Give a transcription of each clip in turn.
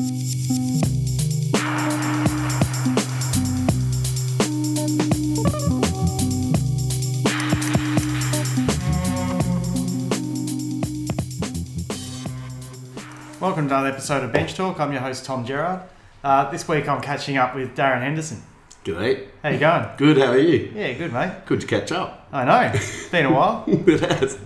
Welcome to another episode of Bench Talk. I'm your host Tom Gerard. Uh, this week I'm catching up with Darren Henderson. G'day. How you going? Good, how are you? Yeah, good mate. Good to catch up. I know. It's been a while. it has.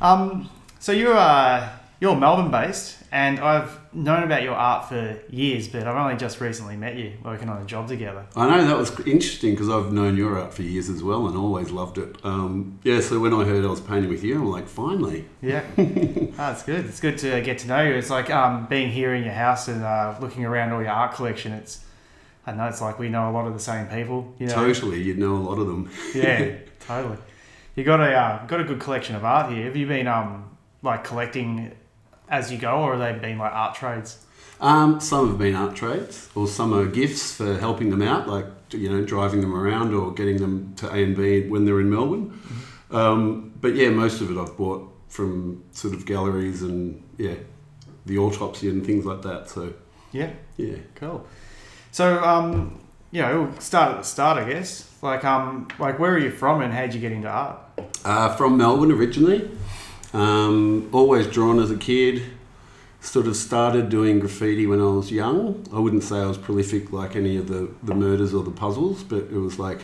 Um, so you're uh, you're Melbourne based, and I've known about your art for years, but I've only just recently met you working on a job together. I know that was interesting because I've known your art for years as well and always loved it. Um, yeah, so when I heard I was painting with you, I'm like, finally. Yeah, that's good. It's good to get to know you. It's like um, being here in your house and uh, looking around all your art collection. It's I know it's like we know a lot of the same people. You know, Totally, you'd know a lot of them. yeah, totally. You got a uh, got a good collection of art here. Have you been um like collecting as you go, or have they been like art trades? Um, some have been art trades, or some are gifts for helping them out, like you know, driving them around or getting them to A and B when they're in Melbourne. Um, but yeah, most of it I've bought from sort of galleries and yeah, the autopsy and things like that. So Yeah, yeah. cool. So um, you know, we'll start at the start, I guess. Like um, like where are you from, and how did you get into art? Uh, from Melbourne originally. Um, always drawn as a kid. Sort of started doing graffiti when I was young. I wouldn't say I was prolific like any of the, the murders or the puzzles, but it was like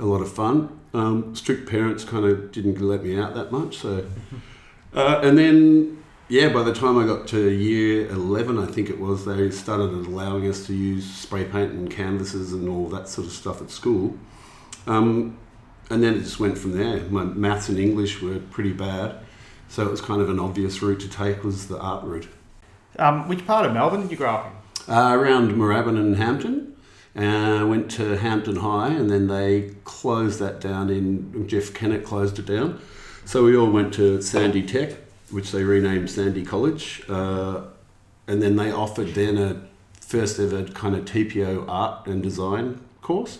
a lot of fun. Um, strict parents kind of didn't let me out that much. So, uh, and then yeah, by the time I got to year eleven, I think it was, they started allowing us to use spray paint and canvases and all that sort of stuff at school. Um, and then it just went from there. My maths and English were pretty bad, so it was kind of an obvious route to take was the art route. Um, which part of Melbourne did you grow up in? Uh, around Moorabbin and Hampton, uh, went to Hampton High, and then they closed that down. In Jeff Kennett closed it down, so we all went to Sandy Tech, which they renamed Sandy College, uh, and then they offered then a first ever kind of TPO art and design course.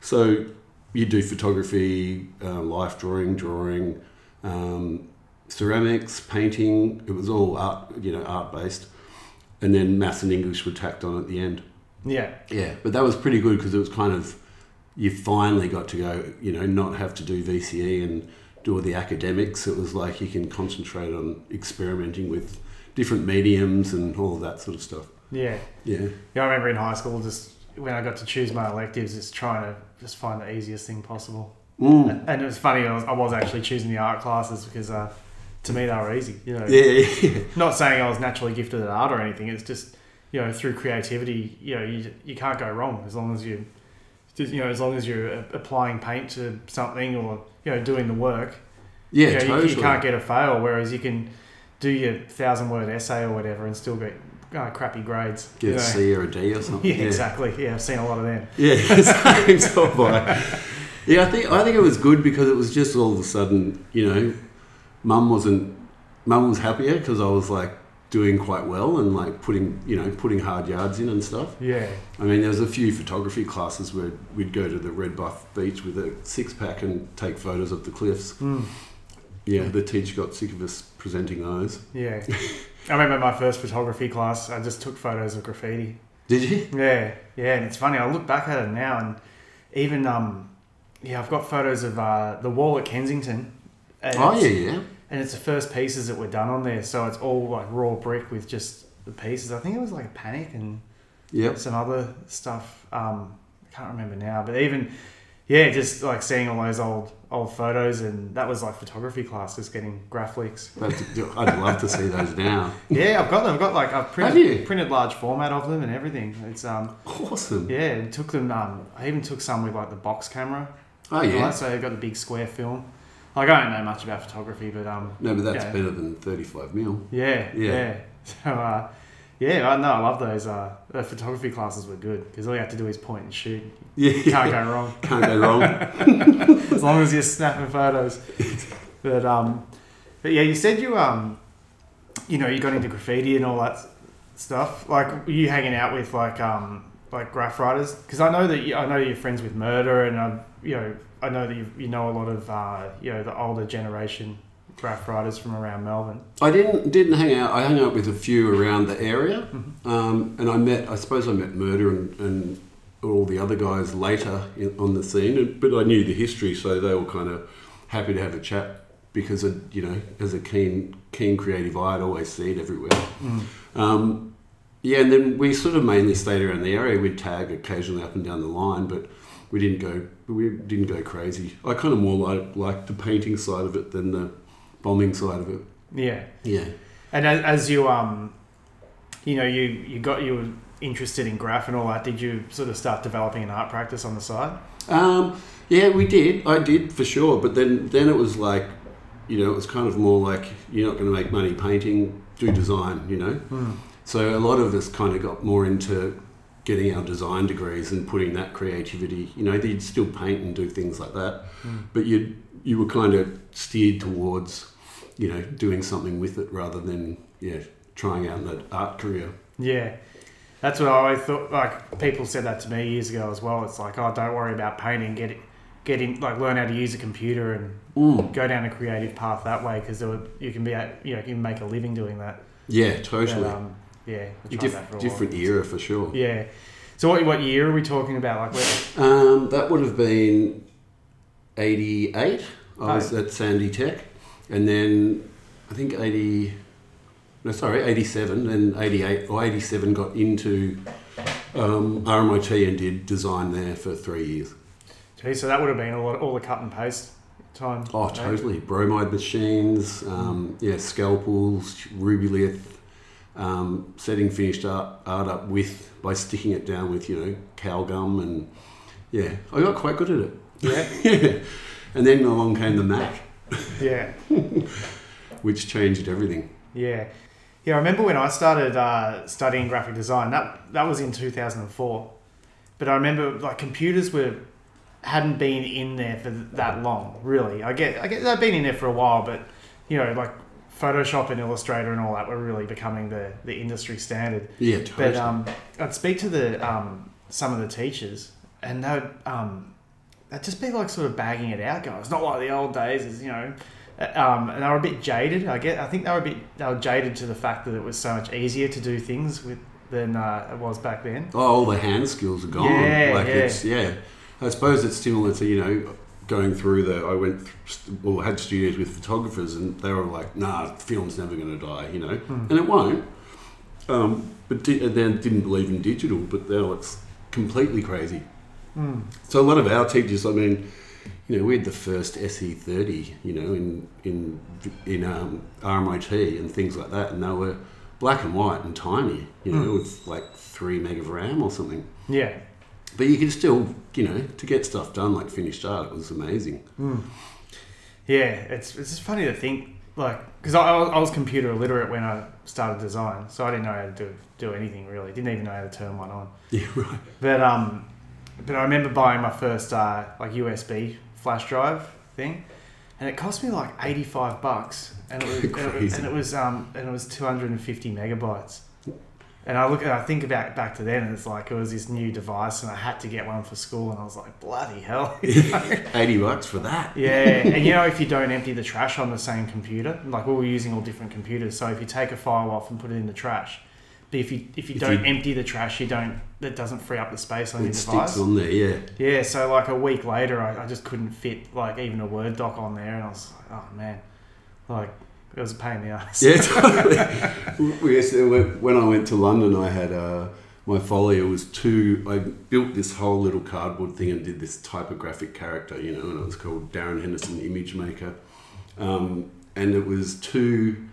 So you do photography, uh, life drawing, drawing, um, ceramics, painting. It was all art, you know, art based, and then maths and English were tacked on at the end. Yeah, Yeah, but that was pretty good because it was kind of you finally got to go, you know, not have to do VCE and do all the academics. It was like you can concentrate on experimenting with different mediums and all of that sort of stuff. yeah. Yeah. Yeah, I remember in high school, just when I got to choose my electives, just trying to just find the easiest thing possible. Mm. And it was funny, I was, I was actually choosing the art classes because uh, to me they were easy. You know, Yeah, yeah, yeah. not saying I was naturally gifted at art or anything. It's just you know through creativity, you know, you, you can't go wrong as long as you, just, you know, as long as you're applying paint to something or you know doing the work. Yeah, you, know, totally. you, can't get a fail. Whereas you can do your thousand word essay or whatever and still get uh, crappy grades. Get you know. C or a D or something. Yeah, exactly. Yeah, I've seen a lot of them. Yeah, same so have I. Yeah, I think I think it was good because it was just all of a sudden, you know, mum wasn't mum was happier because I was like doing quite well and like putting you know putting hard yards in and stuff. Yeah, I mean, there was a few photography classes where we'd go to the Red Bluff Beach with a six pack and take photos of the cliffs. mm, Yeah, the teacher got sick of us presenting those. yeah. I remember my first photography class. I just took photos of graffiti. Did you? Yeah, yeah, and it's funny. I look back at it now, and even um, yeah, I've got photos of uh, the wall at Kensington. Oh yeah, yeah. And it's the first pieces that were done on there, so it's all like raw brick with just the pieces. I think it was like a panic and Yep. some other stuff. Um, I can't remember now, but even yeah, just like seeing all those old old photos, and that was like photography class, just getting graphics. I'd love to see those now. Yeah, I've got them. I've got like I've printed printed large format of them and everything. It's um Awesome. yeah, took them. Um, I even took some with like the box camera. Oh Right, yeah. so I got the big square film. Like I don't know much about photography, but um, No, but that's Yeah. better than thirty-five mil. yeah, yeah. Yeah. So uh, yeah, I know I love those. Uh, the photography classes were good because all you have to do is point and shoot. Yeah, You can't go wrong Can't go wrong. as long as you're snapping photos. But um, but yeah, you said you um, you know, you got into graffiti and all that stuff. Like, were you hanging out with like um, like graph writers? Because I know that you, I know you're friends with Murder, and um, you know, I know that you, you know a lot of uh, you know the older generation graph writers from around Melbourne. I didn't didn't hang out. I hung out with a few around the area, um, and I met. I suppose I met Murder and, and all the other guys later in, on the scene. But I knew the history, so they were kind of happy to have a chat because, of, you know, as a keen keen creative eye, I'd always see it everywhere. Um, yeah, and then we sort of mainly stayed around the area. We'd tag occasionally up and down the line, but we didn't go. We didn't go crazy. I kind of more like like the painting side of it than the bombing side of it. Yeah, Yeah. and as, as you um, you know, you you got you were interested in graph and all that. Did you sort of start developing an art practice on the side? Um, yeah, we did. I did for sure. But then, then it was like, you know, it was kind of more like you're not going to make money painting, do design. You know. So a lot of us kind of got more into getting our design degrees and putting that creativity. You know, you'd still paint and do things like that, but you you were kind of steered towards, you know, doing something with it rather than yeah trying out that art career. Yeah. That's what I always thought. Like people said that to me years ago as well. It's like, oh, don't worry about painting. Get it, get in, like learn how to use a computer and Mm. go down a creative path that way because you can be, at, you know, you can make a living doing that. Yeah, totally. But, um, yeah, I Dif- for a while. different era for sure. Yeah. So what what year are we talking about? Like, where, Um, that would have been 88. I was Oh. at Sandy Tech. And then I think 80, no, sorry, 87 and 88 or 87 got into um, RMIT and did design there for three years. gee, so that would have been all, all the cut and paste time. Oh, eh? totally. Bromide machines, um, yeah, scalpels, rubylith, um, setting finished art, art up with, by sticking it down with, you know, cow gum and, yeah, I got quite good at it. Yeah. yeah. And then along came the Mac, Yeah. which changed everything. Yeah, yeah. I remember when I started uh, studying graphic design. That that was in two thousand and four. But I remember like computers were hadn't been in there for that long. Really, I get I get they've been in there for a while, but you know like Photoshop and Illustrator and all that were really becoming the the industry standard. Yeah, totally. But um, I'd speak to the um, some of the teachers, and they'd um, they'd just be like sort of bagging it out, going, "It's not like the old days." Is you know, Uh, um, and they were a bit jaded. I get. I think they were a bit they were jaded to the fact that it was so much easier to do things with than uh, it was back then. oh, all the hand skills are gone. Yeah, like yeah. it's, yeah. I suppose it's similar to, you know, going through the, I went, th- well, had studios with photographers and they were like, nah, film's never going to die, you know, Hmm. and it won't. Um, but di- and then didn't believe in digital, but now it's completely crazy. Mm. So a lot of our teachers, I mean, you know, we had the first SE30, you know, in in in um, RMIT and things like that, and they were black and white and tiny, you know, Mm. with like three meg of RAM or something. Yeah. But you could still, you know, to get stuff done like finished art, it was amazing. Mm. Yeah, it's it's just funny to think like because I, I was- computer illiterate when I started design, so I didn't know how to do do anything really. Didn't even know how to turn one on. Yeah, right. But um, but I remember buying my first uh, like USB flash drive thing, and it cost me like eighty five bucks, and it was and it, and it was um and it was two hundred and fifty megabytes. And I look at, I think about back to then, and it's like it was this new device, and I had to get one for school, and I was like, bloody hell. you know? 80 bucks for that. Yeah, and you know if you don't empty the trash on the same computer, like we were using all different computers, so if you take a file off and put it in the trash, but if you if you If don't you- empty the trash, you don't that doesn't free up the space on your It device. sticks on there, yeah. Yeah, so like a week later, I, I just couldn't fit like even a Word doc on there, and I was like, oh man, like it was a pain in the ass. Yeah, totally. we used to- when- when I went to London, I had uh, my folio was two. I built this whole little cardboard thing and did this typographic character, you know, and it was called Darren Henderson Image Maker, um, and it was two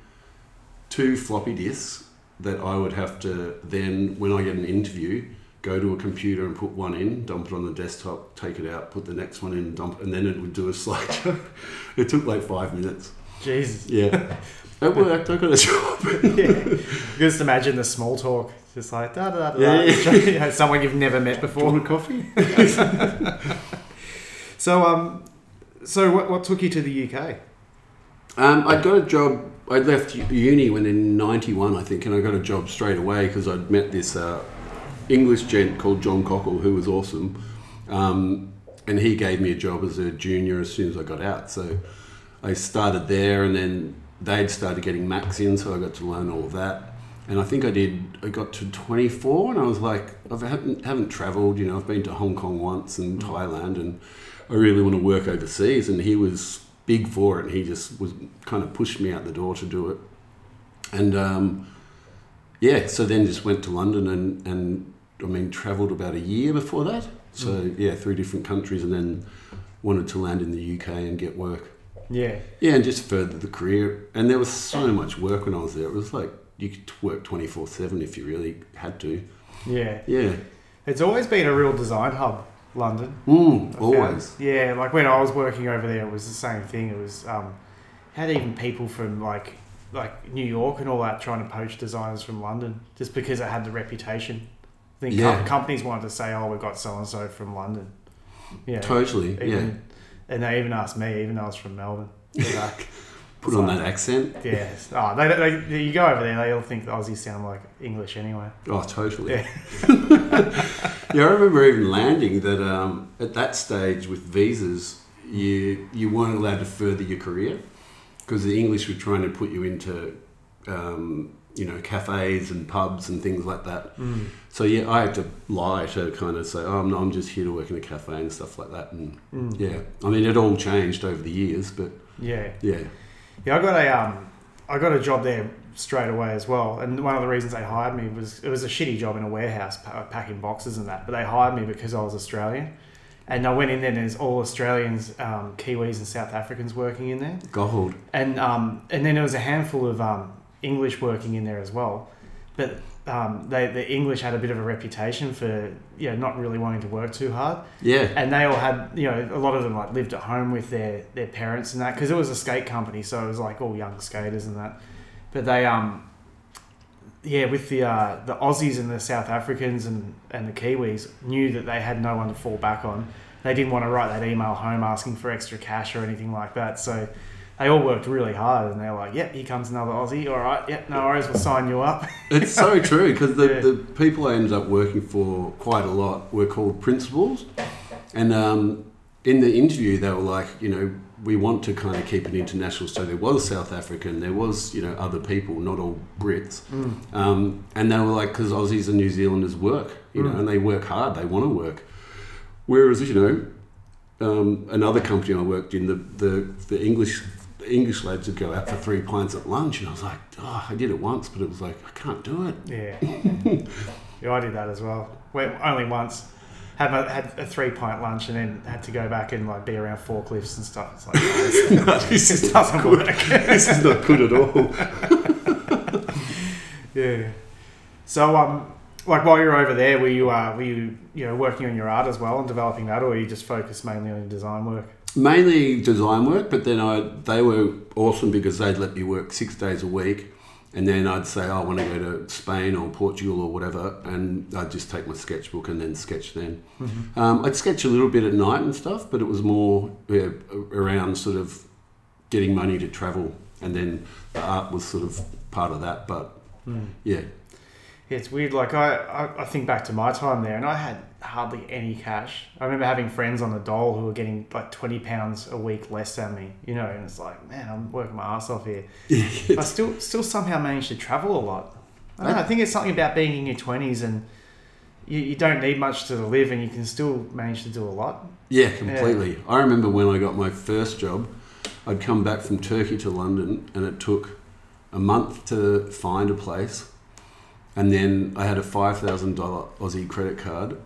two floppy disks that I would have to then, when I get an interview, go to a computer and put one in, dump it on the desktop, take it out, put the next one in, dump, and then it would do a slideshow. it took like five minutes. Jesus. Yeah. It worked. I got a job. yeah. Just imagine the small talk, just like da da da da. Yeah, know, Someone you've never met before. want a coffee? So um, so what, what took you to the UK? Um, I got a job. I left uni when in '91, I think, and I got a job straight away because I'd met this uh, English gent called John Cockle, who was awesome, um, and he gave me a job as a junior as soon as I got out. So I started there, and then they'd started getting Macs in, so I got to learn all of that. And I think I did. I got to 24, and I was like, I haven't haven't travelled. You know, I've been to Hong Kong once and Thailand, and I really want to work overseas. And he was big for it. And he just was kind of pushed me out the door to do it. And um, yeah, so then just went to London and and I mean travelled about a year before that. So yeah, three different countries, and then wanted to land in the UK and get work. Yeah. Yeah, and just further the career. And there was so much work when I was there. It was like you could work 24 7 if you really had to. Yeah. Yeah. It's always been a real design hub, London. Mm, always. Yeah, like when I was working over there, it was the same thing. It was um, had even people from like like New York and all that trying to poach designers from London just because it had the reputation. I think Yeah. com- companies wanted to say, "Oh, we've got so and so from London." Yeah, Totally. Yeah. And they even asked me, even though I was from Melbourne. Like, Put on that accent. yeah, oh, they, they, you go over there, they all think the Aussies sound like English anyway. Oh, totally. Yeah. Yeah, I remember even landing that um, at that stage with visas, you you weren't allowed to further your career because the English were trying to put you into um, you know cafes and pubs and things like that. Mm. So yeah, I had to lie to kind of say, oh, I'm, I'm just here to work in a cafe and stuff like that. And Mm. yeah, I mean, it all changed over the years, but Yeah. yeah, Yeah, I got a um, I got a job there straight away as well. And one of the reasons they hired me was it was a shitty job in a warehouse packing boxes and that. But they hired me because I was Australian, and I went in there and there's all Australians, um, Kiwis, and South Africans working in there. gold. And um, and then there was a handful of um, English working in there as well. But um, they the English had a bit of a reputation for you know not really wanting to work too hard. Yeah, and they all had you know a lot of them like lived at home with their their parents and that because it was a skate company so it was like all young skaters and that. But they um yeah with the uh, the Aussies and the South Africans and and the Kiwis knew that they had no one to fall back on. They didn't want to write that email home asking for extra cash or anything like that so they all worked really hard and they're like yep here comes another Aussie all right yep no worries we'll sign you up it's so true because the, Yeah. the people I ended up working for quite a lot were called principals, and um, in the interview they were like, you know, we want to kind of keep it international. So there was South African, there was you know other people, not all Brits, Mm. um, and they were like, because Aussies and New Zealanders work, you know, Mm. and they work hard, they want to work. Whereas you know, um, another company I worked in, the the, the English English lads would go out for three pints at lunch, and I was like, oh, I did it once, but it was like I can't do it. Yeah. yeah, I did that as well. Went only once. Had, my, had a three pint lunch and then had to go back and like be around forklifts and stuff. It's like, no, this, is doesn't good. work. this is not good at all. yeah. So, um, like while you're over there, were you, uh, were you, you know, working on your art as well and developing that, or were you just focused mainly on your design work? Mainly design work, but then I they were awesome because they'd let me work six days a week, and then I'd say oh, I want to go to Spain or Portugal or whatever, and I'd just take my sketchbook and then sketch then. Um, I'd sketch a little bit at night and stuff, but it was more yeah, around sort of getting money to travel, and then the art was sort of part of that. But yeah, Yeah, it's weird. Like I, I, I think back to my time there, and I had hardly any cash. I remember having friends on the dole who were getting like twenty pounds a week less than me. You know, and it's like, man, I'm working my ass off here. I still, still somehow managed to travel a lot. I, don't know, I think it's something about being in your twenties and you, you don't need much to live, and you can still manage to do a lot. Yeah, completely. I remember when I got my first job, I'd come back from Turkey to London and it took a month to find a place. And then I had a $5,000 Aussie credit card.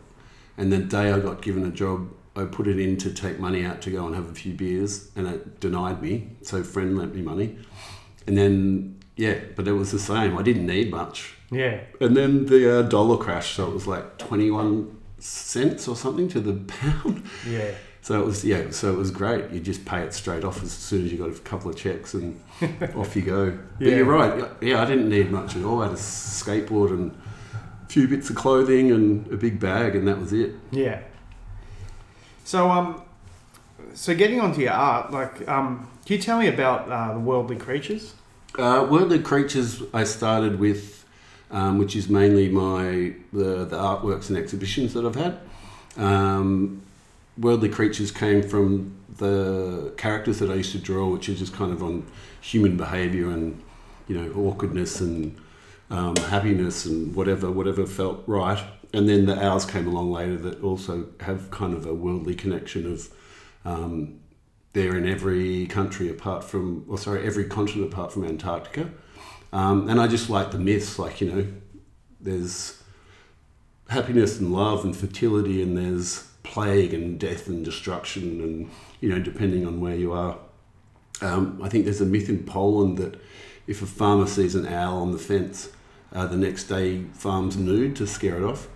And the day I got given a job, I put it in to take money out to go and have a few beers and it denied me. So friend lent me money. And then, yeah, but it was the same. I didn't need much. Yeah, And then the uh, dollar crashed, so it was like 21 cents or something to the pound. yeah, So it was yeah. So it was great. You just pay it straight off as soon as you got a couple of checks, and off you go. But Yeah. you're right. Yeah, I didn't need much at all. I had a skateboard and few bits of clothing and a big bag, and that was it. yeah. So um, so getting onto your art, like um, can you tell me about uh, the worldly creatures? Uh, Worldly Creatures, I started with, um, which is mainly my the, the artworks and exhibitions that I've had. Um, Worldly Creatures came from the characters that I used to draw, which are just kind of on human behaviour and you know awkwardness and um, happiness and whatever whatever felt right. And then the owls came along later that also have kind of a worldly connection of um, they're in every country apart from, or sorry, every continent apart from Antarctica. Um, and I just like the myths, like you know, there's happiness and love and fertility, and there's plague and death and destruction, and you know, depending on where you are. Um, I think there's a myth in Poland that if a farmer sees an owl on the fence, uh, the next day farms nude to scare it off.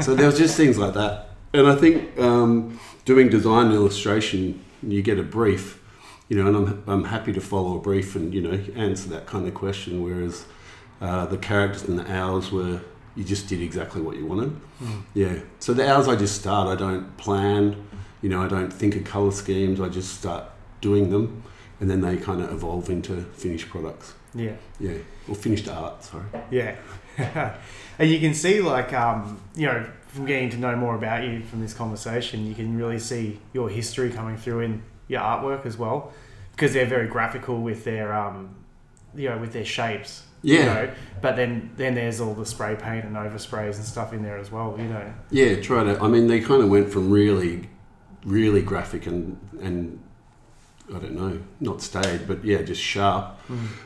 So there was just things like that, and I think um, doing design and illustration, you get a brief, you know, and I'm I'm happy to follow a brief and you know answer that kind of question. Whereas uh, the characters and the owls were you just did exactly what you wanted. Mm. Yeah. So the hours I just start. I don't plan. You know, I don't think of color schemes. I just start doing them, and then they kind of evolve into finished products. Yeah. Yeah, or finished art. Sorry. Yeah. and you can see, like, um, you know, from getting to know more about you from this conversation, you can really see your history coming through in your artwork as well, because they're very graphical with their, um, you know, with their shapes. You Yeah. know, but then then there's all the spray paint and oversprays and stuff in there as well. You know. Yeah, try to. I mean, they kind of went from really, really graphic and and I don't know, not stayed, but yeah, just sharp.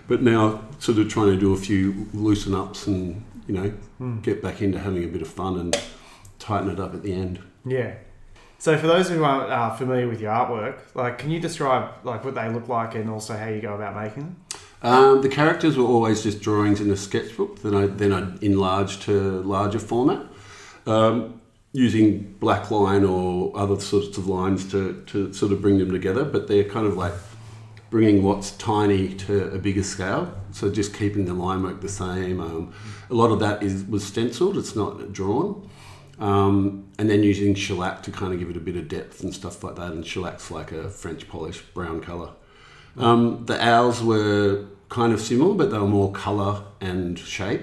But now, sort of trying to do a few loosen ups and you know Mm. get back into having a bit of fun and tighten it up at the end. Yeah. So for those who aren't uh, familiar with your artwork, like, can you describe like what they look like and also how you go about making them? Um, the characters were always just drawings in a sketchbook that I then I enlarged to larger format, um, using black line or other sorts of lines to, to sort of bring them together. But they're kind of like bringing what's tiny to a bigger scale. So just keeping the line work the same. Um, a lot of that is was stenciled. It's not drawn. Um, and then using shellac to kind of give it a bit of depth and stuff like that. And shellac's like a French polish brown colour. Um, the owls were kind of similar, but they were more colour and shape.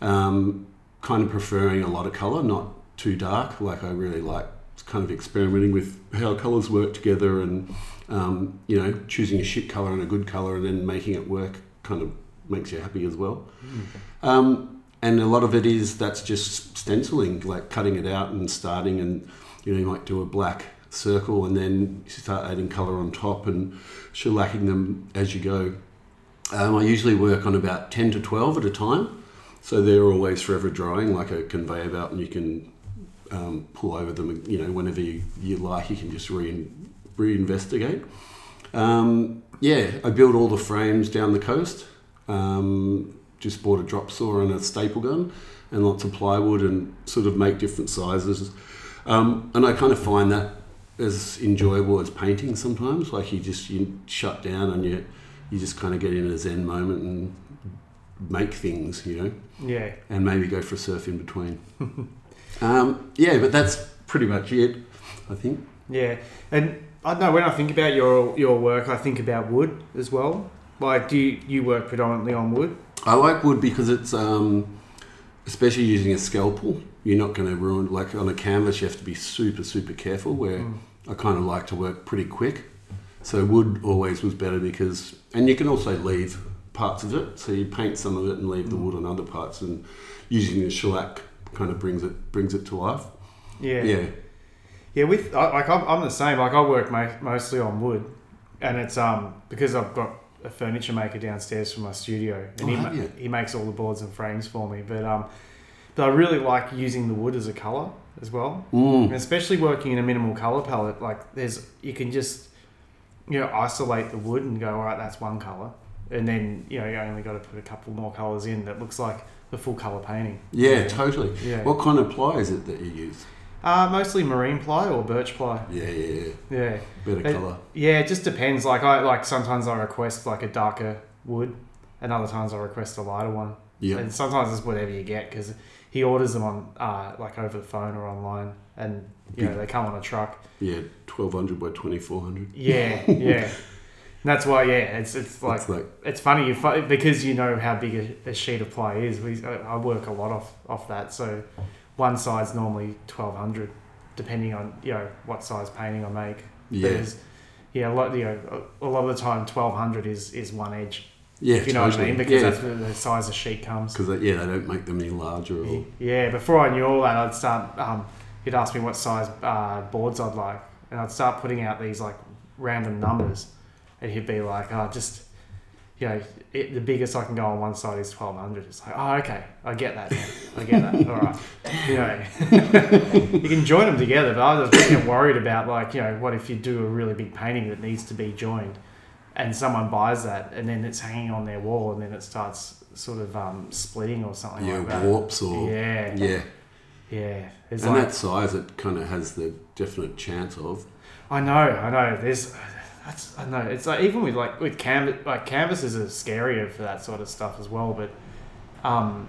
Um, kind of preferring a lot of colour, not too dark. Like I really like kind of experimenting with how colours work together and, um, you know, choosing a shit colour and a good colour and then making it work kind of makes you happy as well. Um, and a lot of it is that's just stenciling, like cutting it out and starting, and you know you might do a black circle and then start adding color on top and shellacking them as you go. Um, I usually work on about ten to twelve at a time, so they're always forever drying, like a conveyor belt, and you can um, pull over them. You know, whenever you, you like, you can just re reinvestigate. Um, yeah, I build all the frames down the coast. Um, just bought a drop saw and a staple gun and lots of plywood and sort of make different sizes. Um, and I kind of find that as enjoyable as painting sometimes. Like you just you shut down and you you just kind of get in a zen moment and make things, you know, Yeah. and maybe go for a surf in between. um, yeah, but that's pretty much it, I think. Yeah, and I know when I think about your your work, I think about wood as well. Like, do you, you work predominantly on wood? I like wood because it's, um, especially using a scalpel, you're not going to ruin, like on a canvas, you have to be super, super careful where Mm. I kind of like to work pretty quick. So wood always was better because, and you can also leave parts of it. So you paint some of it and leave the Mm. wood on other parts and using the shellac kind of brings it, brings it to life. Yeah. Yeah. Yeah, with I- like I'm, I'm the same. Like I work mo- mostly on wood, and it's um because I've got a furniture maker downstairs from my studio, and Oh, he have ma- you? he makes all the boards and frames for me. But um, but I really like using the wood as a color as well, and Mm. especially working in a minimal color palette. Like there's you can just you know isolate the wood and go all right, that's one color, and then you know you only got to put a couple more colors in that looks like the full color painting. Yeah, totally. Yeah. What kind of ply is it that you use? Uh, mostly marine ply or birch ply. Yeah, yeah, yeah. Yeah. Better It- colour. Yeah, it just depends. Like I like sometimes I request like a darker wood, and other times I request a lighter one. Yeah. And sometimes it's whatever you get because he orders them on uh, like over the phone or online, and you know they come on a truck. Yeah, 1200 by 2400. Yeah, yeah. That's why yeah, it's it's like It's like, it's funny you because you know how big a, a sheet of ply is. We I work a lot off off that, so one side's normally twelve hundred, depending on you know what size painting I make. yeah. There's, yeah, a lot you know a lot of the time twelve hundred is is one edge. Yeah, If you know what I mean, because yeah, that's where the size of sheet comes. because yeah, they don't make them any larger. Or, Yeah, before I knew all that, I'd start. Um, he'd ask me what size uh, boards I'd like, and I'd start putting out these like random numbers, and he'd be like, "Oh, just you know, it, the biggest I can go on one side is twelve hundred. It's like, oh, okay, I get that. Now. I get that. All right, you know, you can join them together, but I was just get worried about like, you know, what if you do a really big painting that needs to be joined, and someone buys that, and then it's hanging on their wall, and then it starts sort of um, splitting or something yeah, like that. warps or Yeah, yeah. yeah. It's And like that size, it kind of has the definite chance of. I know, I know. There's that's I know. It's like even with like with canvas, like canvases are scarier for that sort of stuff as well. But um,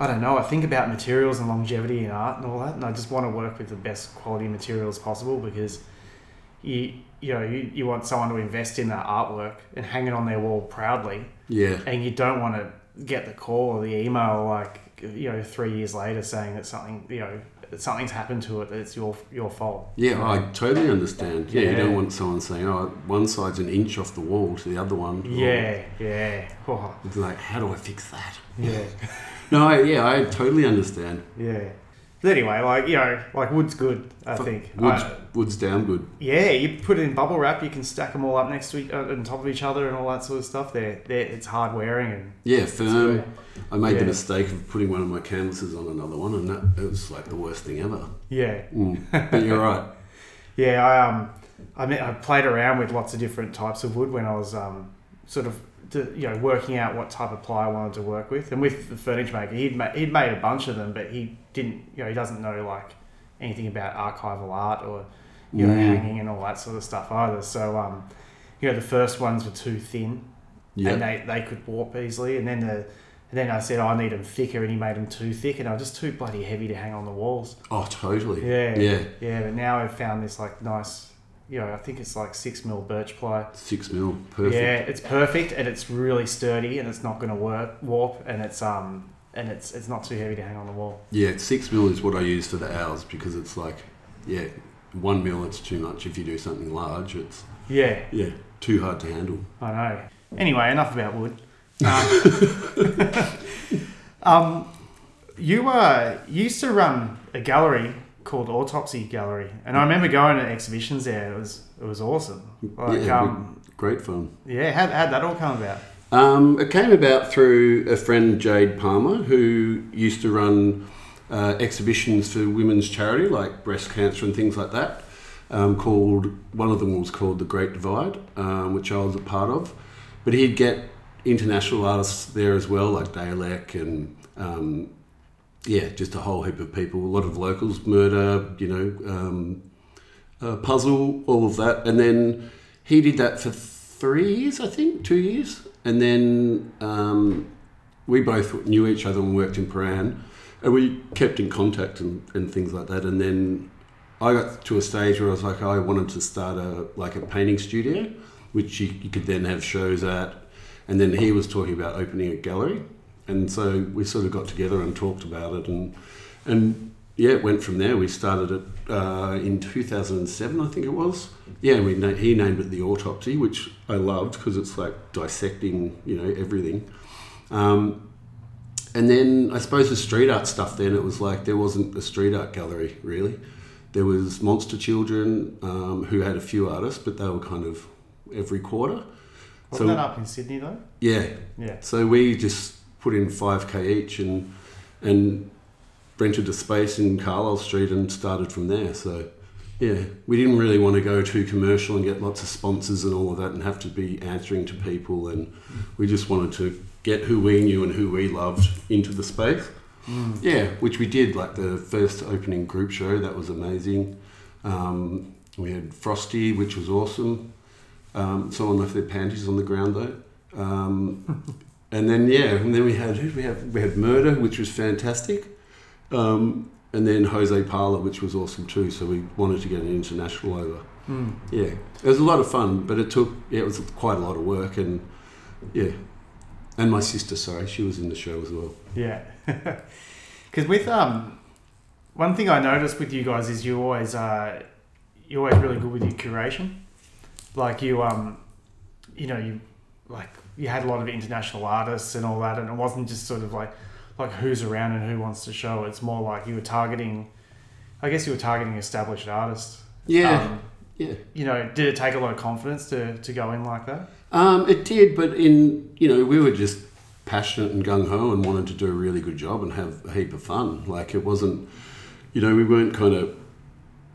I don't know. I think about materials and longevity in art and all that, and I just want to work with the best quality materials possible because you you know you, you want someone to invest in that artwork and hang it on their wall proudly, Yeah, and you don't want to get the call or the email like you know three years later saying that something you know something's happened to it that it's your your fault. yeah, I totally understand. Yeah, you don't want someone saying, "Oh, one side's an inch off the wall to the other one." Yeah, yeah, oh, it's like, how do I fix that? yeah, No, I, yeah, I totally understand. yeah. But anyway, like you know, like wood's good. I think. Wood's, I- wood's down good. yeah, you put it in bubble wrap. You can stack them all up next to each, uh, on top of each other and all that sort of stuff. They're, they're it's hard wearing and Yeah, firm. I made the Yeah. mistake of putting one of my canvases on another one, and that it was like the worst thing ever. yeah, Mm. But you're right. yeah. I um, I mean, I played around with lots of different types of wood when I was um, sort of. To, you know, working out what type of ply I wanted to work with, and with the furniture maker, he'd ma- he'd made a bunch of them, but he didn't. You know, he doesn't know like anything about archival art or you know, Mm. hanging and all that sort of stuff either. So, um, you know, the first ones were too thin and Yeah, they, they could warp easily. And then the and then I said, oh, I need them thicker, and he made them too thick, and I was just too bloody heavy to hang on the walls. oh, totally. Yeah, Yeah, yeah. But now I've found this like nice, you know, I think it's like six mil birch ply. six mil, perfect. Yeah, it's perfect, and it's really sturdy, and it's not going to warp, and it's um and it's it's not too heavy to hang on the wall. Yeah, six mil is what I use for the owls because it's like, yeah, one mil it's too much. If you do something large, it's Yeah, yeah too hard to handle. I know. Anyway, enough about wood. Um, um, you uh, used to run a gallery called Autopsy Gallery, and I remember going to exhibitions there. It was it was awesome. Like, yeah, um, great fun. yeah, how how'd that all come about? Um, it came about through a friend, Jade Palmer, who used to run uh, exhibitions for women's charity, like breast cancer and things like that. Um, called one of them was called the Great Divide, um, which I was a part of. But he'd get international artists there as well, like Dalek and um, yeah, just a whole heap of people. A lot of locals, murder, you know, um, puzzle, all of that. And then he did that for three years, I think, two years. And then um, we both knew each other and worked in Prahran. And we kept in contact and, and things like that. And then I got to a stage where I was like, I wanted to start a like a painting studio, which you, you could then have shows at. And then he was talking about opening a gallery. And so we sort of got together and talked about it. And, and yeah, it went from there. We started it uh, in 2007, I think it was. Yeah, we na- he named it the autopsy, which I loved because it's like dissecting, you know, everything. Um, and then I suppose the street art stuff. Then it was like there wasn't a street art gallery really. There was Monster Children, um, who had a few artists, but they were kind of every quarter. Wasn't So- that up in Sydney though? Yeah, Yeah. so we just put in five k each and and rented a space in Carlisle Street and started from there. So yeah, we didn't really want to go too commercial and get lots of sponsors and all of that and have to be answering to people. And we just wanted to get who we knew and who we loved into the space. Mm. Yeah, which we did. Like the first opening group show, that was amazing. Um, we had Frosty, which was awesome. Um, someone left their panties on the ground though. Um, and then yeah, and then we had we have we had Murder, which was fantastic. Um, and then Jose Parla, which was awesome too. So we wanted to get an international over. Mm. Yeah, it was a lot of fun, but it took yeah, it was quite a lot of work and yeah. And my sister, sorry, she was in the show as well. Yeah. Because with um, one thing I noticed with you guys is you always uh, you're always really good with your curation. like you um, you know you like you had a lot of international artists and all that, and it wasn't just sort of like like who's around and who wants to show. It's more like you were targeting. I guess you were targeting established artists. Yeah, Um, yeah. you know, did it take a lot of confidence to, to go in like that? Um, it did, but in you know we were just passionate and gung ho and wanted to do a really good job and have a heap of fun. Like it wasn't, you know, we weren't kind of.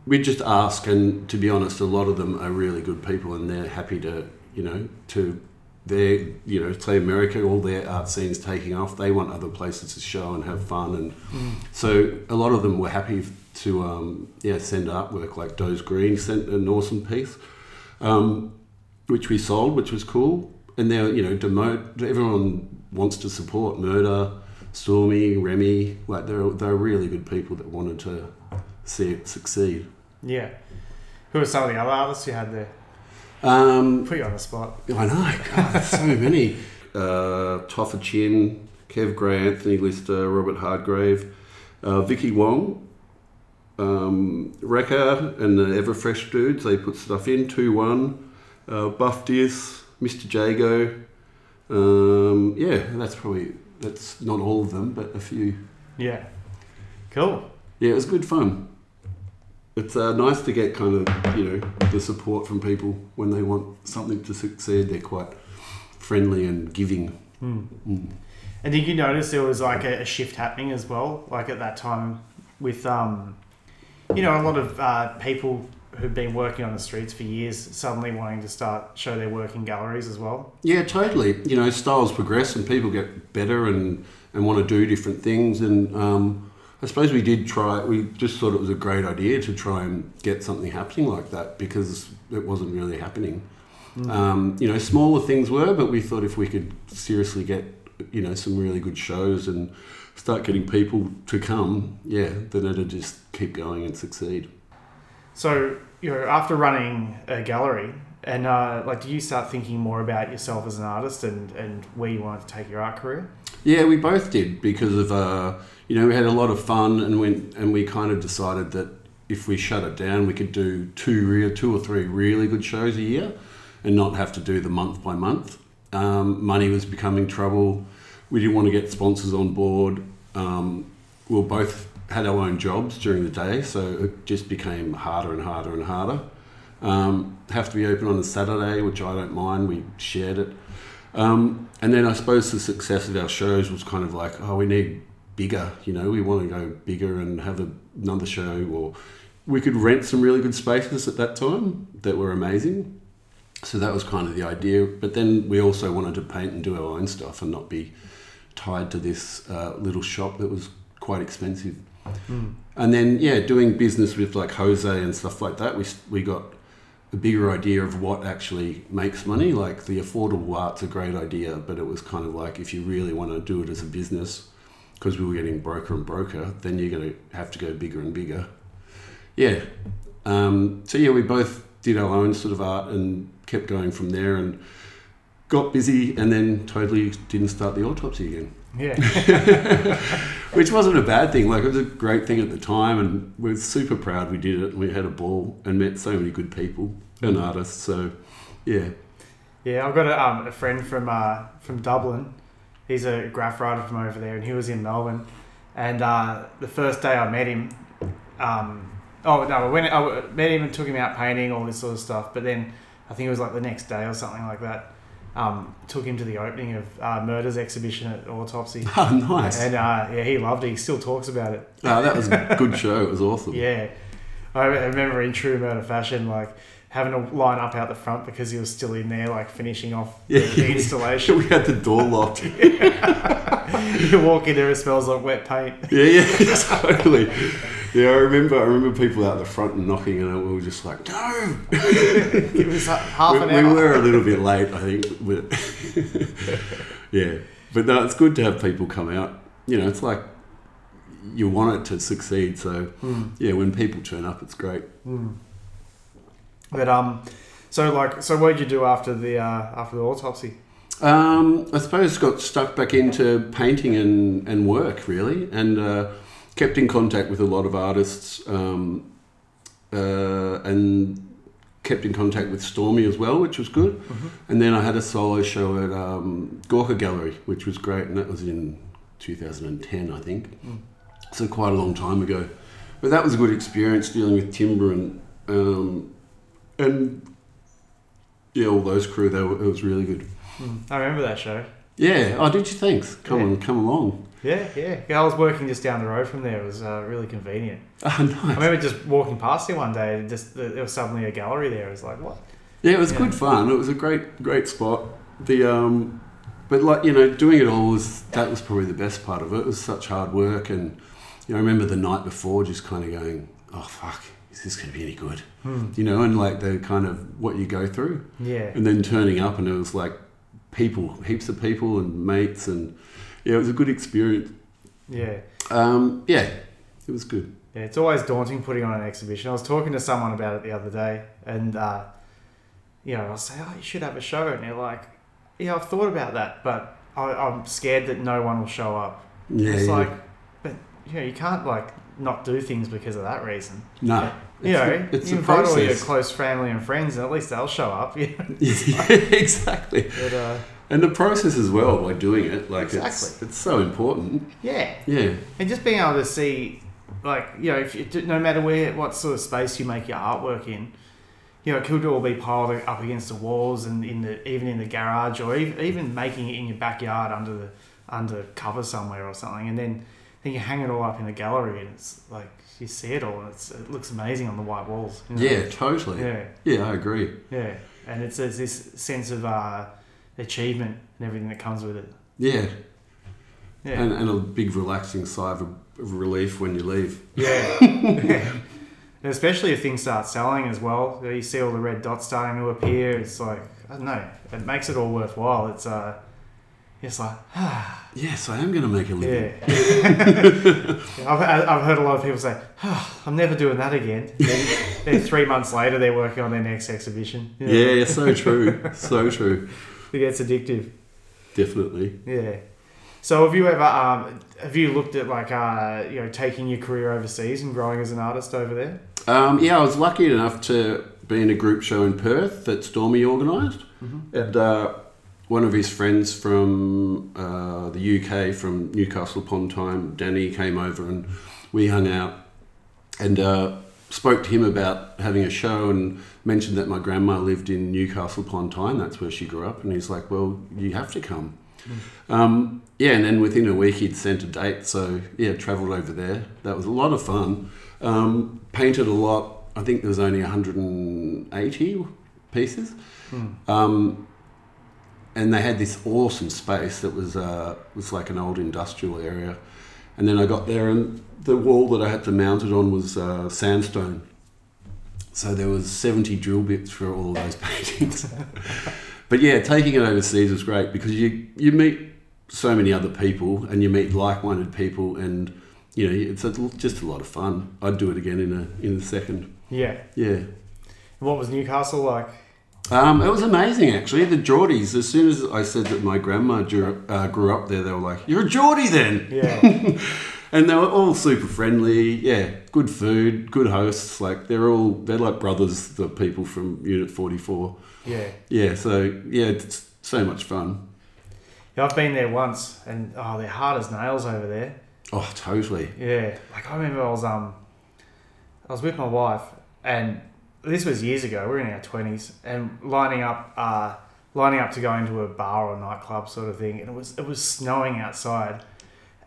We just ask, and to be honest, a lot of them are really good people, and they're happy to, you know, to. They're, you know, say America, all their art scenes taking off. They want other places to show and have fun, and so a lot of them were happy to, um, yeah, send artwork. Like Doze Green sent an awesome piece. Um, which we sold, which was cool. And they're, you know, demote. Everyone wants to support Murder, Stormie, Remy. Like they're they're really good people that wanted to see it succeed. Yeah. Who are some of the other artists you had there? Um, Put you on the spot. I know, God, so many. Uh, Toffa Chin, Kev Gray, Anthony Lister, Robert Hardgrave, uh, Vicky Wong, um, Reka, and the Everfresh dudes. They put stuff in two one. Uh, Buff Diss, Mr. Jago. Um, yeah, that's probably that's not all of them, but a few. Yeah. Cool. Yeah, it was good fun. It's uh, nice to get kind of you know the support from people when they want something to succeed. They're quite friendly and giving. Hmm. Mm. And did you notice there was like a, a shift happening as well? Like at that time with, um, you know, a lot of uh, people who've been working on the streets for years suddenly wanting to start show their work in galleries as well. Yeah, totally. You know, styles progress and people get better and, and want to do different things. And um, I suppose we did try, we just thought it was a great idea to try and get something happening like that because it wasn't really happening. Um, you know, smaller things were, but we thought if we could seriously get, you know, some really good shows and start getting people to come, yeah, then it'd just keep going and succeed. So, you know, after running a gallery, and uh, like, do you start thinking more about yourself as an artist and, and where you wanted to take your art career? Yeah, we both did because of uh, you know we had a lot of fun and went and we kind of decided that if we shut it down, we could do two real, two or three really good shows a year, and not have to do the month by month. Um, money was becoming trouble. We didn't want to get sponsors on board. Um, we both had our own jobs during the day, so it just became harder and harder and harder. Um, have to be open on a Saturday, which I don't mind. We shared it. Um, and then I suppose the success of our shows was kind of like, oh, we need bigger, you know, we want to go bigger and have a, another show, or we could rent some really good spaces at that time that were amazing. So that was kind of the idea. But then we also wanted to paint and do our own stuff and not be tied to this uh, little shop that was quite expensive. And then, yeah, doing business with like Jose and stuff like that, we, we got a bigger idea of what actually makes money. Like the affordable art's a great idea, but it was kind of like if you really want to do it as a business, because we were getting broker and broker, then you're going to have to go bigger and bigger. Yeah. Um, so yeah, we both did our own sort of art and kept going from there and got busy and then totally didn't start the autopsy again Yeah. which wasn't a bad thing. Like it was a great thing at the time, and we are super proud we did it. We had a ball and met so many good people and artists. So, yeah, Yeah, I've got a, um, a friend from uh, from Dublin. He's a graph writer from over there, and he was in Melbourne. And uh, the first day I met him, um, oh no, I went, I met him and took him out painting, all this sort of stuff. But then I think it was like the next day or something like that. Um, took him to the opening of uh, Murder's exhibition at Autopsy, oh nice. and uh, yeah, he loved it. He still talks about it. Oh, that was a good show. It was awesome. Yeah, I remember in true murder fashion, like having to line up out the front because he was still in there, like finishing off the, the installation. we had the door locked. you walk in there, it smells like wet paint. Yeah, yeah, totally. Yeah, I remember. I remember people out the front and knocking, and we were just like, "No!" It was like half we, an we were a little bit late, I think. But yeah, but no, it's good to have people come out. You know, it's like you want it to succeed. So Mm, yeah, when people turn up, it's great. mm. But um, so like, so what did you do after the uh, after the autopsy? Um, I suppose got stuck back into painting and, and work really, and uh, kept in contact with a lot of artists, um, uh, and kept in contact with Stormie as well, which was good. And then I had a solo show at um, Gorka Gallery, which was great, and that was in 2010, I think. So quite a long time ago. But that was a good experience dealing with timber and um, and yeah, all those crew. They were, it was really good. Mm. I remember that show. Yeah. Oh, did you? Thanks. Come Yeah. on, come along. Yeah, yeah. Yeah, I was working just down the road from there. It was uh, really convenient. Oh, nice. I remember just walking past there one day, and just there was suddenly a gallery there. It was like, what? Yeah, it was Yeah. good fun. It was a great, great spot. The um, but like you know, doing it all was that was probably the best part of it. It was such hard work, and you know, I remember the night before just kind of going, "Oh fuck, is this going to be any good?" You know, and like the kind of what you go through, Yeah. and then turning up, and it was like people, heaps of people and mates, and yeah, it was a good experience. Yeah. Um, yeah, it was good. Yeah, it's always daunting putting on an exhibition. I was talking to someone about it the other day, and uh, you know, I was saying, "Oh, you should have a show," and they're like, "Yeah, I've thought about that, but I, I'm scared that no one will show up." Yeah, it's yeah. like, but you know, you can't like not do things because of that reason. no, You know, the- it's you invite all your close family and friends, and at least they'll show up. You know? yeah, exactly. But, uh, And the process as well by doing it, like it's Exactly. it's so important. yeah, Yeah, and just being able to see, like you know, if you, no matter where what sort of space you make your artwork in, you know, it could all be piled up against the walls and in the even in the garage or even, even making it in your backyard under the under cover somewhere or something, and then then you hang it all up in a gallery and it's like you see it all and it's, it looks amazing on the white walls. you know? yeah, totally. Yeah, yeah, I agree. yeah, and it's there's this sense of uh, achievement and everything that comes with it. Yeah, Yeah. and, and a big relaxing sigh of, of relief when you leave. Yeah. yeah. And especially if things start selling as well. You see all the red dots starting to appear. It's like, I don't know, it makes it all worthwhile. It's uh, it's like, ah. Yes, I am going to make a living. yeah. I've, I've heard a lot of people say, oh, I'm never doing that again. Then, then three months later, they're working on their next exhibition. You know, Yeah, so true, so true. It gets addictive. Definitely. Yeah. So have you ever um, have you looked at like uh, you know taking your career overseas and growing as an artist over there? Um, yeah, I was lucky enough to be in a group show in Perth that Stormie organised, and uh, one of his friends from uh, the UK, from Newcastle upon Tyne, Danny, came over and we hung out and uh, spoke to him about having a show and mentioned that my grandma lived in Newcastle upon Tyne. That's where she grew up, and he's like, "Well, you have to come." Um, yeah, and then within a week he'd sent a date, so yeah, travelled over there. That was a lot of fun. Um, painted a lot. I think there was only 180 pieces, um, and they had this awesome space that was uh, was like an old industrial area. And then I got there, and the wall that I had to mount it on was uh, sandstone. So there was 70 drill bits for all of those paintings. but yeah, taking it overseas was great because you you meet so many other people and you meet like-minded people and you know it's a, just a lot of fun. I'd do it again in a in a second. Yeah. Yeah. What was Newcastle like? Um, it was amazing, actually. The Geordies, as soon as I said that my grandma grew, uh, grew up there, they were like, You're a Geordie then! Yeah. And they were all super friendly. Yeah, good food, good hosts. Like, they're all, they're like brothers, the people from Unit 44. yeah. Yeah, so, yeah, it's so much fun. Yeah, I've been there once, and oh, they're hard as nails over there. Oh, totally. Yeah, like I remember I was um, I was with my wife, and this was years ago. We were in our twenties, and lining up, uh, lining up to go into a bar or nightclub sort of thing, and it was it was snowing outside,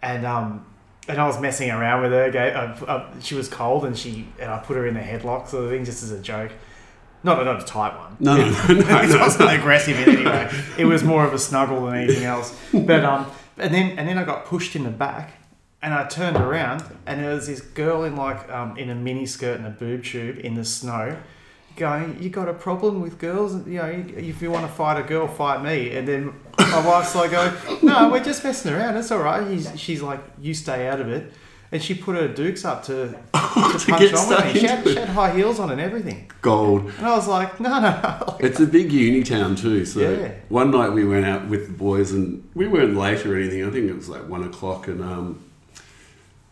and um, and I was messing around with her. Gave, uh, uh, she was cold, and she and I put her in a headlock sort of thing, just as a joke. Not not a tight one. No, no, no, no, it wasn't aggressive in any way. It was more of a snuggle than anything else. But um, and then and then I got pushed in the back, and I turned around, and there was this girl in like um in a mini skirt and a boob tube in the snow, going, "You got a problem with girls? You know, if you want to fight a girl, fight me." And then my wife's like, "Go, no, we're just messing around. It's all right." He's, she's like, "You stay out of it." And she put her dukes up to, to, punch get on with me. She had, she had high heels on and everything. Gold. And I was like, no, no. Like, It's a big uni town too. So Yeah. one night we went out with the boys and we weren't late or anything. I think it was like one o'clock and um,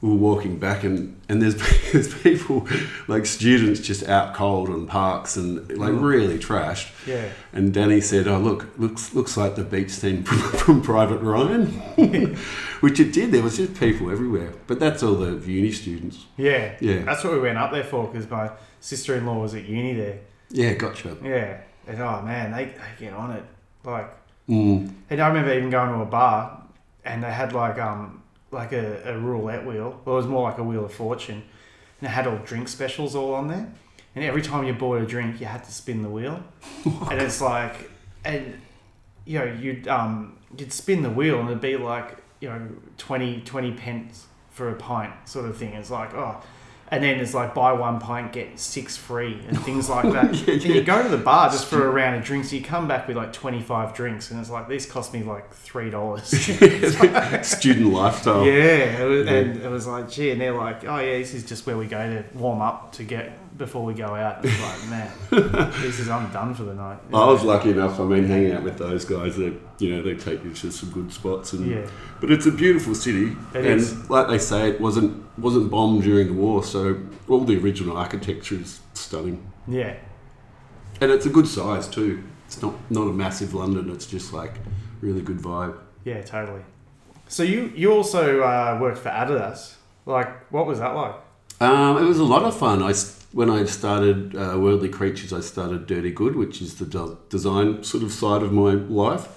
we were walking back and, and there's, there's people like students just out cold on parks and like Mm. really trashed Yeah. and Danny said oh look looks looks like the beach scene from, from Private Ryan which it did there was just people everywhere but that's all the uni students Yeah. Yeah. That's what we went up there for because my sister in law was at uni there. yeah gotcha Yeah. And oh man, they, they get on it. Like, mm. and I remember even going to a bar and they had like um like a, a roulette wheel. Well, it was more like a wheel of fortune, and it had all drink specials all on there. And every time you bought a drink, you had to spin the wheel, and it's like, and you know you'd um you'd spin the wheel and it'd be like you know 20, 20 pence for a pint sort of thing. It's like oh. And then it's like buy one pint get six free and things like that. Yeah, And you go to the bar just for a round of drinks. You come back with like twenty five drinks, and it's like this cost me like three dollars. student lifestyle Yeah, it was, Yeah. and it was like, gee, and they're like, oh yeah, this is just where we go to warm up to get before we go out. It's like, man, this is I'm done for the night. I was lucky enough. I mean, hanging out with those guys, that you know, they take you to some good spots, and Yeah, but it's a beautiful city. It and is. like they say, it wasn't wasn't bombed during the war, so all the original architecture is stunning, yeah, and it's a good size too. It's not not a massive London. It's just like really good vibe. yeah, totally. So you you also uh, worked for Adidas. Like, what was that like? Um, it was a lot of fun. I when I started uh, Worldly Creatures, I started Dirty Good, which is the de- design sort of side of my life.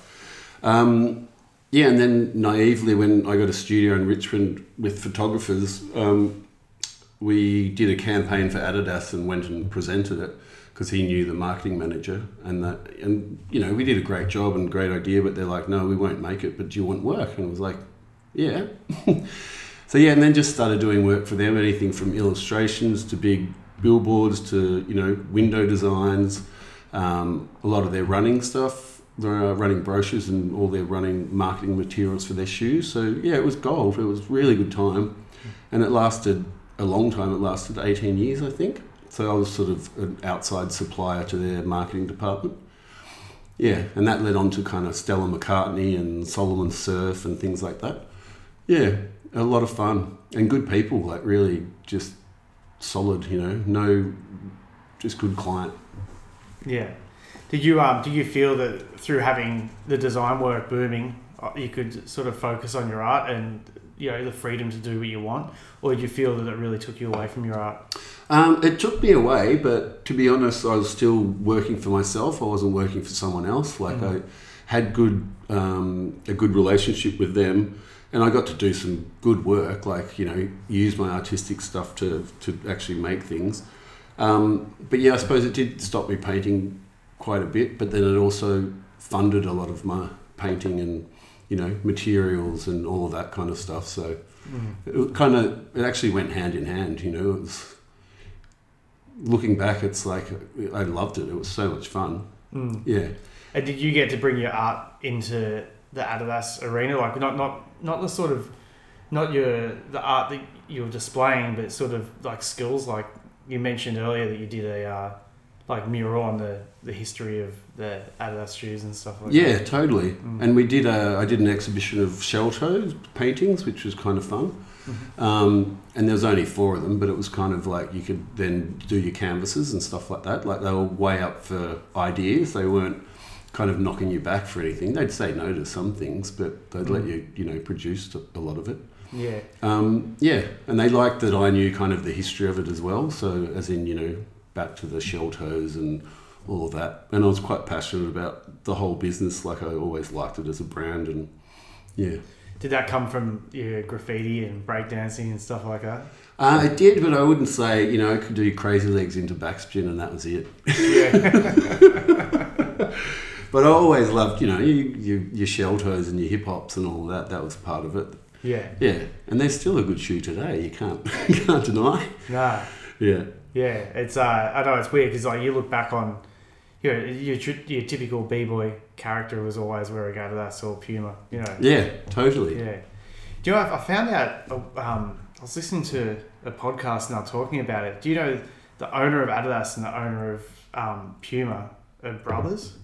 Um, yeah, and then naively, when I got a studio in Richmond with photographers, um, we did a campaign for Adidas and went and presented it because he knew the marketing manager, and that, and you know, we did a great job and great idea, but they're like, no, we won't make it, but do you want work? And I was like, yeah. So yeah, and then just started doing work for them, anything from illustrations to big billboards to you know window designs, um, a lot of their running stuff. They're uh, running brochures and all their running marketing materials for their shoes. So yeah, it was gold. It was really good time, and it lasted a long time. It lasted eighteen years, I think. So I was sort of an outside supplier to their marketing department. Yeah, and that led on to kind of Stella McCartney and Salomon Surf and things like that. Yeah, a lot of fun and good people, like really just solid, you know, no, just good client. Yeah. Did you um do you feel that through having the design work booming, uh, you could sort of focus on your art and you know the freedom to do what you want, or did you feel that it really took you away from your art? Um, it took me away, but to be honest, I was still working for myself. I wasn't working for someone else. Like Mhm. I had good um, a good relationship with them, and I got to do some good work. Like you know, use my artistic stuff to to actually make things. Um, but yeah, I suppose it did stop me painting quite a bit. But then it also funded a lot of my painting and you know materials and all of that kind of stuff. So it kind of it actually went hand in hand. You know, it was looking back, it's like I loved it. It was so much fun. Mm. Yeah. And did you get to bring your art into the Adidas arena? Like not not not the sort of not your the art that you're displaying, but sort of like skills. Like you mentioned earlier that you did a uh, like mural on the the history of the Adidas shoes and stuff like Yeah, that. totally. Mm. And we did a I did an exhibition of shell paintings, which was kind of fun. Mhm. Um, and there was only four of them, but it was kind of like you could then do your canvases and stuff like that. Like they were way up for ideas. They weren't kind of knocking you back for anything. They'd say no to some things, but they'd let Mm. you, you know, produce a lot of it. Yeah. Um, yeah, and they liked that I knew kind of the history of it as well. So, as in, you know, back to the shell toes and all of that. And I was quite passionate about the whole business. Like, I always liked it as a brand. And yeah. Did that come from your graffiti and breakdancing and stuff like that? Uh, I did, but I wouldn't say, you know, I could do crazy legs into backspin and that was it. Yeah. But I always loved, you know, you, you, your shell toes and your hip hops and all that. That was part of it. yeah. Yeah, and they're still a good shoe today. You can't, you can't deny. Nah. Yeah. Yeah, it's uh, I know it's weird because like you look back on, you know, your your typical b boy character was always wearing Adidas or Puma, you know. Yeah, totally. Yeah. Do you know? I I found out. uh, Um, I was listening to a podcast now talking about it. Do you know the owner of Adidas and the owner of um, Puma are brothers?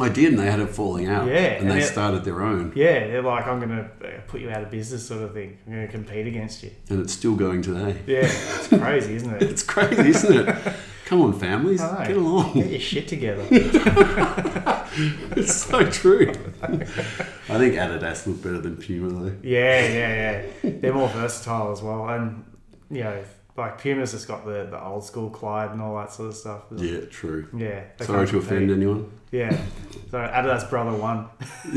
I did, and they had it falling out. Yeah, and, and they started their own, Yeah, they're like, I'm gonna uh, put you out of business, sort of thing. I'm gonna compete against you. and it's still going today. Yeah, it's crazy, isn't it? It's crazy, isn't it? Come on, families, get along. Get your shit together. It's so true. I think Adidas look better than Puma though. Yeah, yeah, yeah. They're more versatile as well, and you know, like Puma's just got the, the old school Clyde and all that sort of stuff. Yeah, true. Yeah. Sorry to offend anyone. Yeah. So Adidas brother won.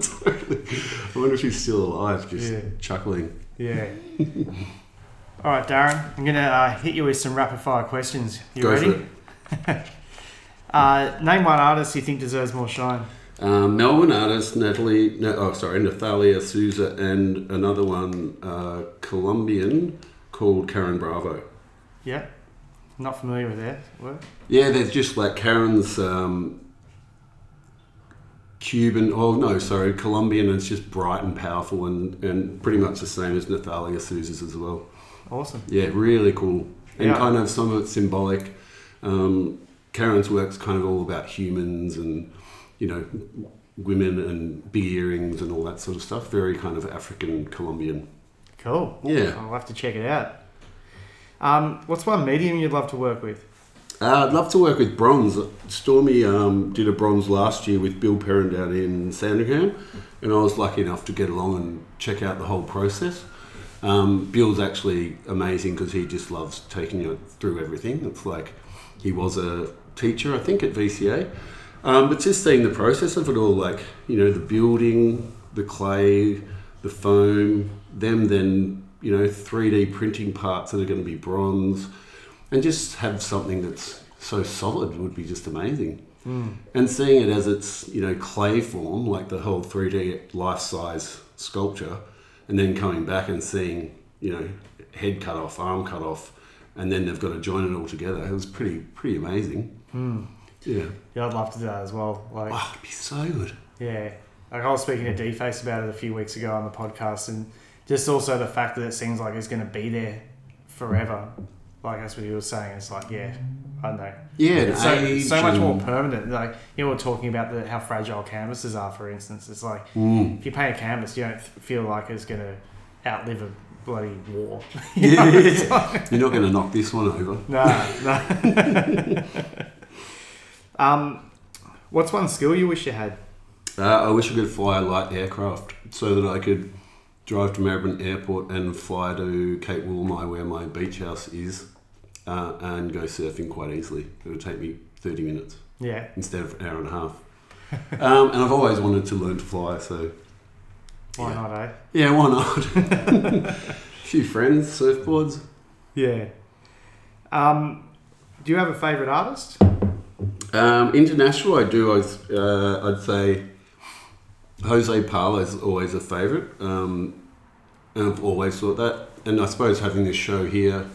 totally. I wonder if he's still alive, just Yeah. chuckling. Yeah. All right, Darren. I'm gonna uh, hit you with some rapid fire questions. You Go ready? for it. Uh, name one artist you think deserves more shine. Um, Melbourne artist Natalie, no, oh sorry, Nathalia Souza, and another one, uh, Colombian called Karen Bravo. Yeah. Not familiar with their work. Yeah, they're just like Karen's um, Cuban. Oh no, sorry, Colombian. And it's just bright and powerful, and, and pretty much the same as Nathalia Souza's as well. Awesome. Yeah, really cool, and Yeah. kind of some of it's symbolic. Um, Karen's work's kind of all about humans and you know women and big earrings and all that sort of stuff. Very kind of African Colombian. Cool. Yeah. I'll have to check it out. Um, what's one medium you'd love to work with? Uh, I'd love to work with bronze. Stormie um, did a bronze last year with Bill Perrin down in Sandringham, and I was lucky enough to get along and check out the whole process. Um, Bill's actually amazing because he just loves taking you through everything. It's like he was a teacher, I think, at VCA. Um, but just seeing the process of it all, like, you know, the building, the clay, the foam, them then, you know, 3D printing parts that are going to be bronze, and just have something that's so solid would be just amazing. Hmm. And seeing it as its, you know, clay form, like the whole 3D life size sculpture, and then coming back and seeing, you know, head cut off, arm cut off, and then they've got to join it all together. It was pretty, pretty amazing. Hmm. Yeah. Yeah, I'd love to do that as well. Like, Oh, it'd be so good. yeah, like I was speaking to D-Face about it a few weeks ago on the podcast, and just also the fact that it seems like it's going to be there forever. Like that's what he was saying. It's like, yeah, I don't know. Yeah, It's so, so much more permanent. Like you know, we're talking about the, how fragile canvases are. For instance, it's like Mm. if you paint a canvas, you don't feel like it's going to outlive a bloody war. Yeah, You're not going to knock this one over. No, no. um, what's one skill you wish you had? Uh, I wish I could fly a light aircraft so that I could drive to Melbourne Airport and fly to Cape Woolamai, where my beach house is, uh, and go surfing quite easily. It would take me 30 minutes Yeah, instead of an hour and a half. um, and I've always wanted to learn to fly, so why Yeah. not, eh? yeah, why not? A few friends, surfboards. Yeah. Um, do you have a favourite artist? Um, international, I do. I'd, uh, I'd say Jose Parla is always a favourite, um, and I've always thought that. And I suppose having this show here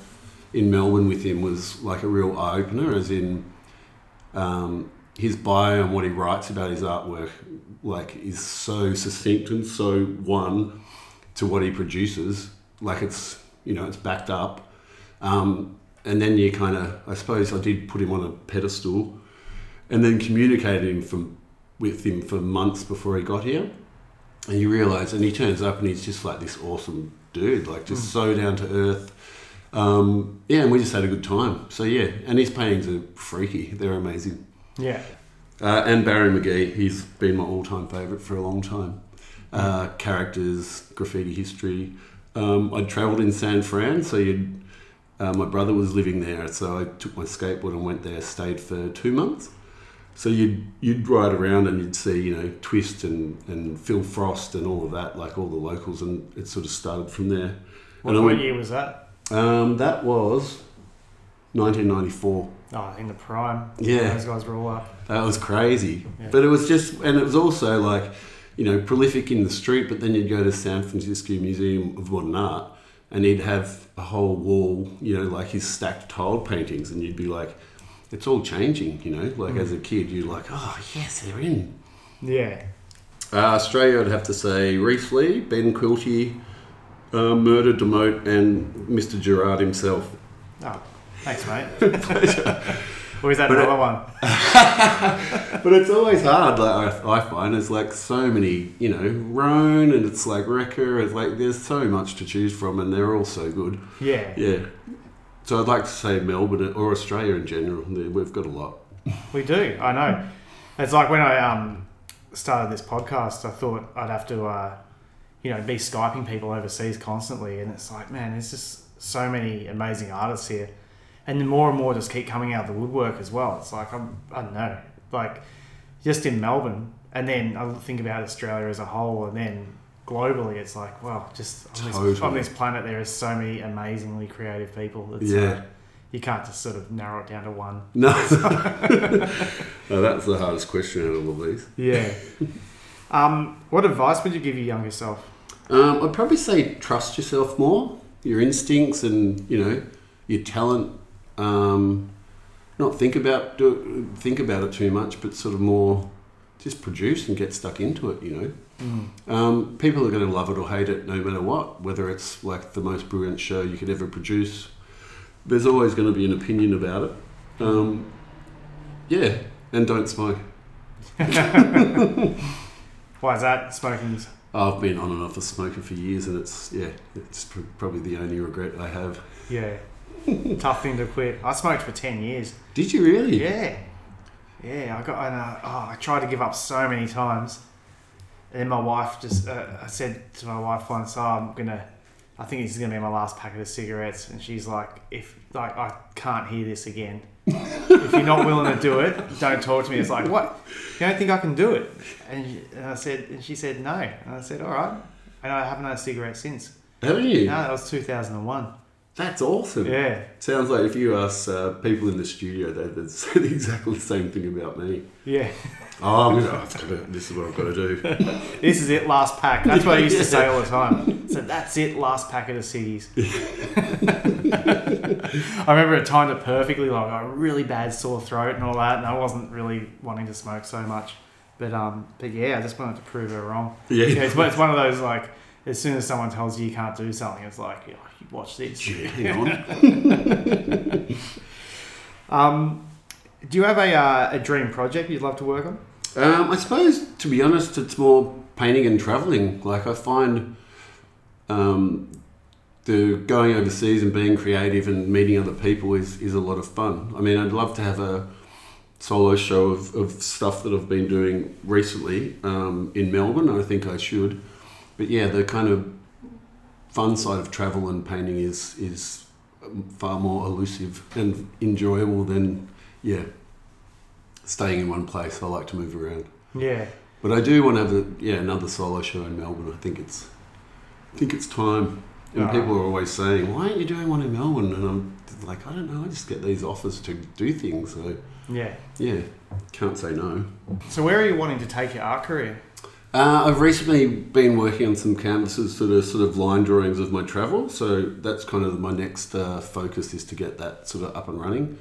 in Melbourne with him was like a real eye opener, as in um, his bio and what he writes about his artwork, like is so succinct and so one to what he produces. Like it's you know it's backed up, um, and then you kind of I suppose I did put him on a pedestal and then communicated him from with him for months before he got here. And you realise, and he turns up and he's just like this awesome dude, like just so down to earth. Um, yeah, and we just had a good time. So yeah, and his paintings are freaky; they're amazing. Yeah. Uh, and Barry McGee, he's been my all-time favourite for a long time. Uh, characters, graffiti history. Um, I travelled in San Fran, so you'd, uh, my brother was living there, so I took my skateboard and went there, stayed for two months. So you'd you'd ride around and you'd see you know Twist and, and Phil Frost and all of that, like all the locals, and it sort of started from there. What, and what went, year was that? um, that was 1994. Oh, in the prime. Yeah. Those guys were all up. That was crazy. Yeah. But it was just, and it was also like, you know, prolific in the street, but then you'd go to San Francisco Museum of Modern Art and he'd have a whole wall, you know, like his stacked tiled paintings, and you'd be like, it's all changing, you know? Like as a kid, you're like, oh, yes, they're in. Yeah. Uh, Australia, I'd have to say Rhys Lee, Ben Quilty, uh, Murder Demote, and Mr. Gerard himself. Oh, thanks, mate. or is that But it- another one? But it's always hard. Like I, I find there's like so many, you know, Rone and it's like Reka. It's like there's so much to choose from, and they're all so good. Yeah. Yeah. So I'd like to say Melbourne or Australia in general. We've got a lot. We do. I know. It's like when I um started this podcast, I thought I'd have to, uh, you know, be skyping people overseas constantly, and it's like, man, there's just so many amazing artists here, and then more and more just keep coming out of the woodwork as well. It's like I'm, I don't know, like just in Melbourne, and then I think about Australia as a whole, and then globally, it's like, well, just on, this, on Totally. this planet, there is so many amazingly creative people. It's, Yeah. uh, you can't just sort of narrow it down to one. No. no, that's the hardest question out of all of these. Yeah. um, what advice would you give your younger self? Um, I'd probably say trust yourself more, your instincts, and you know your talent. Um, not think about do, think about it too much, but sort of more just produce and get stuck into it. You know, um, people are going to love it or hate it no matter what. Whether it's like the most brilliant show you could ever produce, there's always going to be an opinion about it. Um, yeah, and don't smoke. Why is that? Smoking's. I've been on and off a smoker for years, and it's yeah, it's pr- probably the only regret I have. Yeah. Tough thing to quit. I smoked for 10 years. Did you really? Yeah. Yeah, I got, and, uh, oh, I tried to give up so many times. And then my wife just, uh, I said to my wife once, oh, I'm to, I think this is going to be my last packet of cigarettes. And she's like, if, like, I can't hear this again. if you're not willing to do it, don't talk to me. It's like, what? You don't think I can do it? And, she, and I said, and she said, no. And I said, all right. And I haven't had a cigarette since. Haven't you? No, that was 2001. That's awesome. Yeah. Sounds like if you ask uh, people in the studio, they- they'd say exactly the same thing about me. Yeah. Oh, I'm gonna, I've got to, this is what I've got to do. This is it, last pack. That's what I used to say all the time. So that's it, last packet of ciggies. I remember it timed it perfectly. Like I had a really bad sore throat and all that, and I wasn't really wanting to smoke so much. But um, but yeah, I just wanted to prove her wrong. Yeah. Yeah, it's, it's one of those like, as soon as someone tells you you can't do something, it's like, oh, you watch this. Yeah, hang on. Um, do you have a, uh, a dream project you'd love to work on? Um, I suppose, to be honest, it's more painting and travelling. Like I find um, the going overseas and being creative and meeting other people is, is a lot of fun. I mean, I'd love to have a solo show of, of stuff that I've been doing recently um, in Melbourne. I think I should. But yeah, the kind of fun side of travel and painting is is far more elusive and enjoyable than yeah staying in one place. I like to move around. Yeah. But I do want to have a, yeah another solo show in Melbourne. I think it's I think it's time. And Ah. people are always saying, "Why aren't you doing one in Melbourne?" And I'm like, "I don't know. I just get these offers to do things." So Yeah. yeah, can't say no. So where are you wanting to take your art career? Uh, I've recently been working on some canvases that are sort of line drawings of my travel, so that's kind of my next uh, focus is to get that sort of up and running.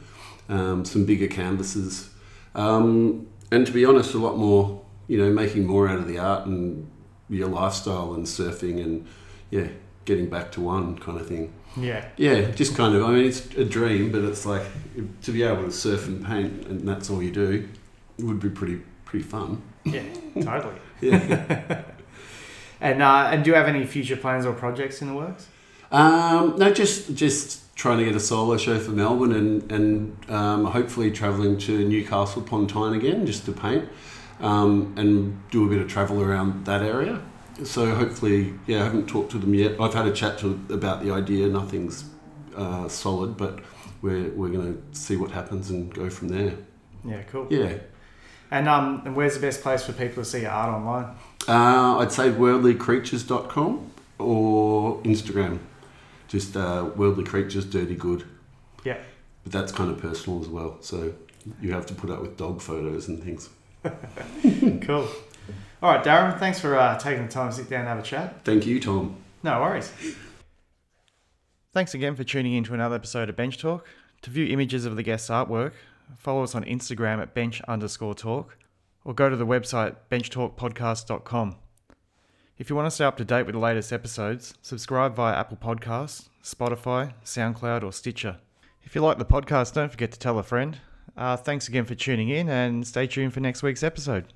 Um, some bigger canvases, um, and to be honest, a lot more. You know, making more out of the art and your lifestyle and surfing and yeah, getting back to one kind of thing. Yeah. Yeah, just kind of. I mean, it's a dream, but it's like to be able to surf and paint, and that's all you do, would be pretty pretty fun. Yeah. Totally. Yeah. And uh, and do you have any future plans or projects in the works? Um, no, just just trying to get a solo show for Melbourne and and um, hopefully travelling to Newcastle upon Tyne again just to paint um, and do a bit of travel around that area. So hopefully, yeah, I haven't talked to them yet. I've had a chat to about the idea. Nothing's uh, solid, but we're we're going to see what happens and go from there. Yeah, cool. Yeah. And um, and where's the best place for people to see your art online? Uh, I'd say worldlycreatures.com or Instagram. Just uh, worldly creatures, dirty good. Yeah. But that's kind of personal as well. So you have to put up with dog photos and things. Cool. All right, Darren, thanks for uh, taking the time to sit down and have a chat. Thank you, Tom. No worries. Thanks again for tuning in to another episode of Bench Talk. To view images of the guest's artwork, follow us on Instagram at bench underscore talk or go to the website benchtalkpodcast.com. If you want to stay up to date with the latest episodes, subscribe via Apple Podcasts, Spotify, SoundCloud, or Stitcher. If you like the podcast, don't forget to tell a friend. Uh, thanks again for tuning in and stay tuned for next week's episode.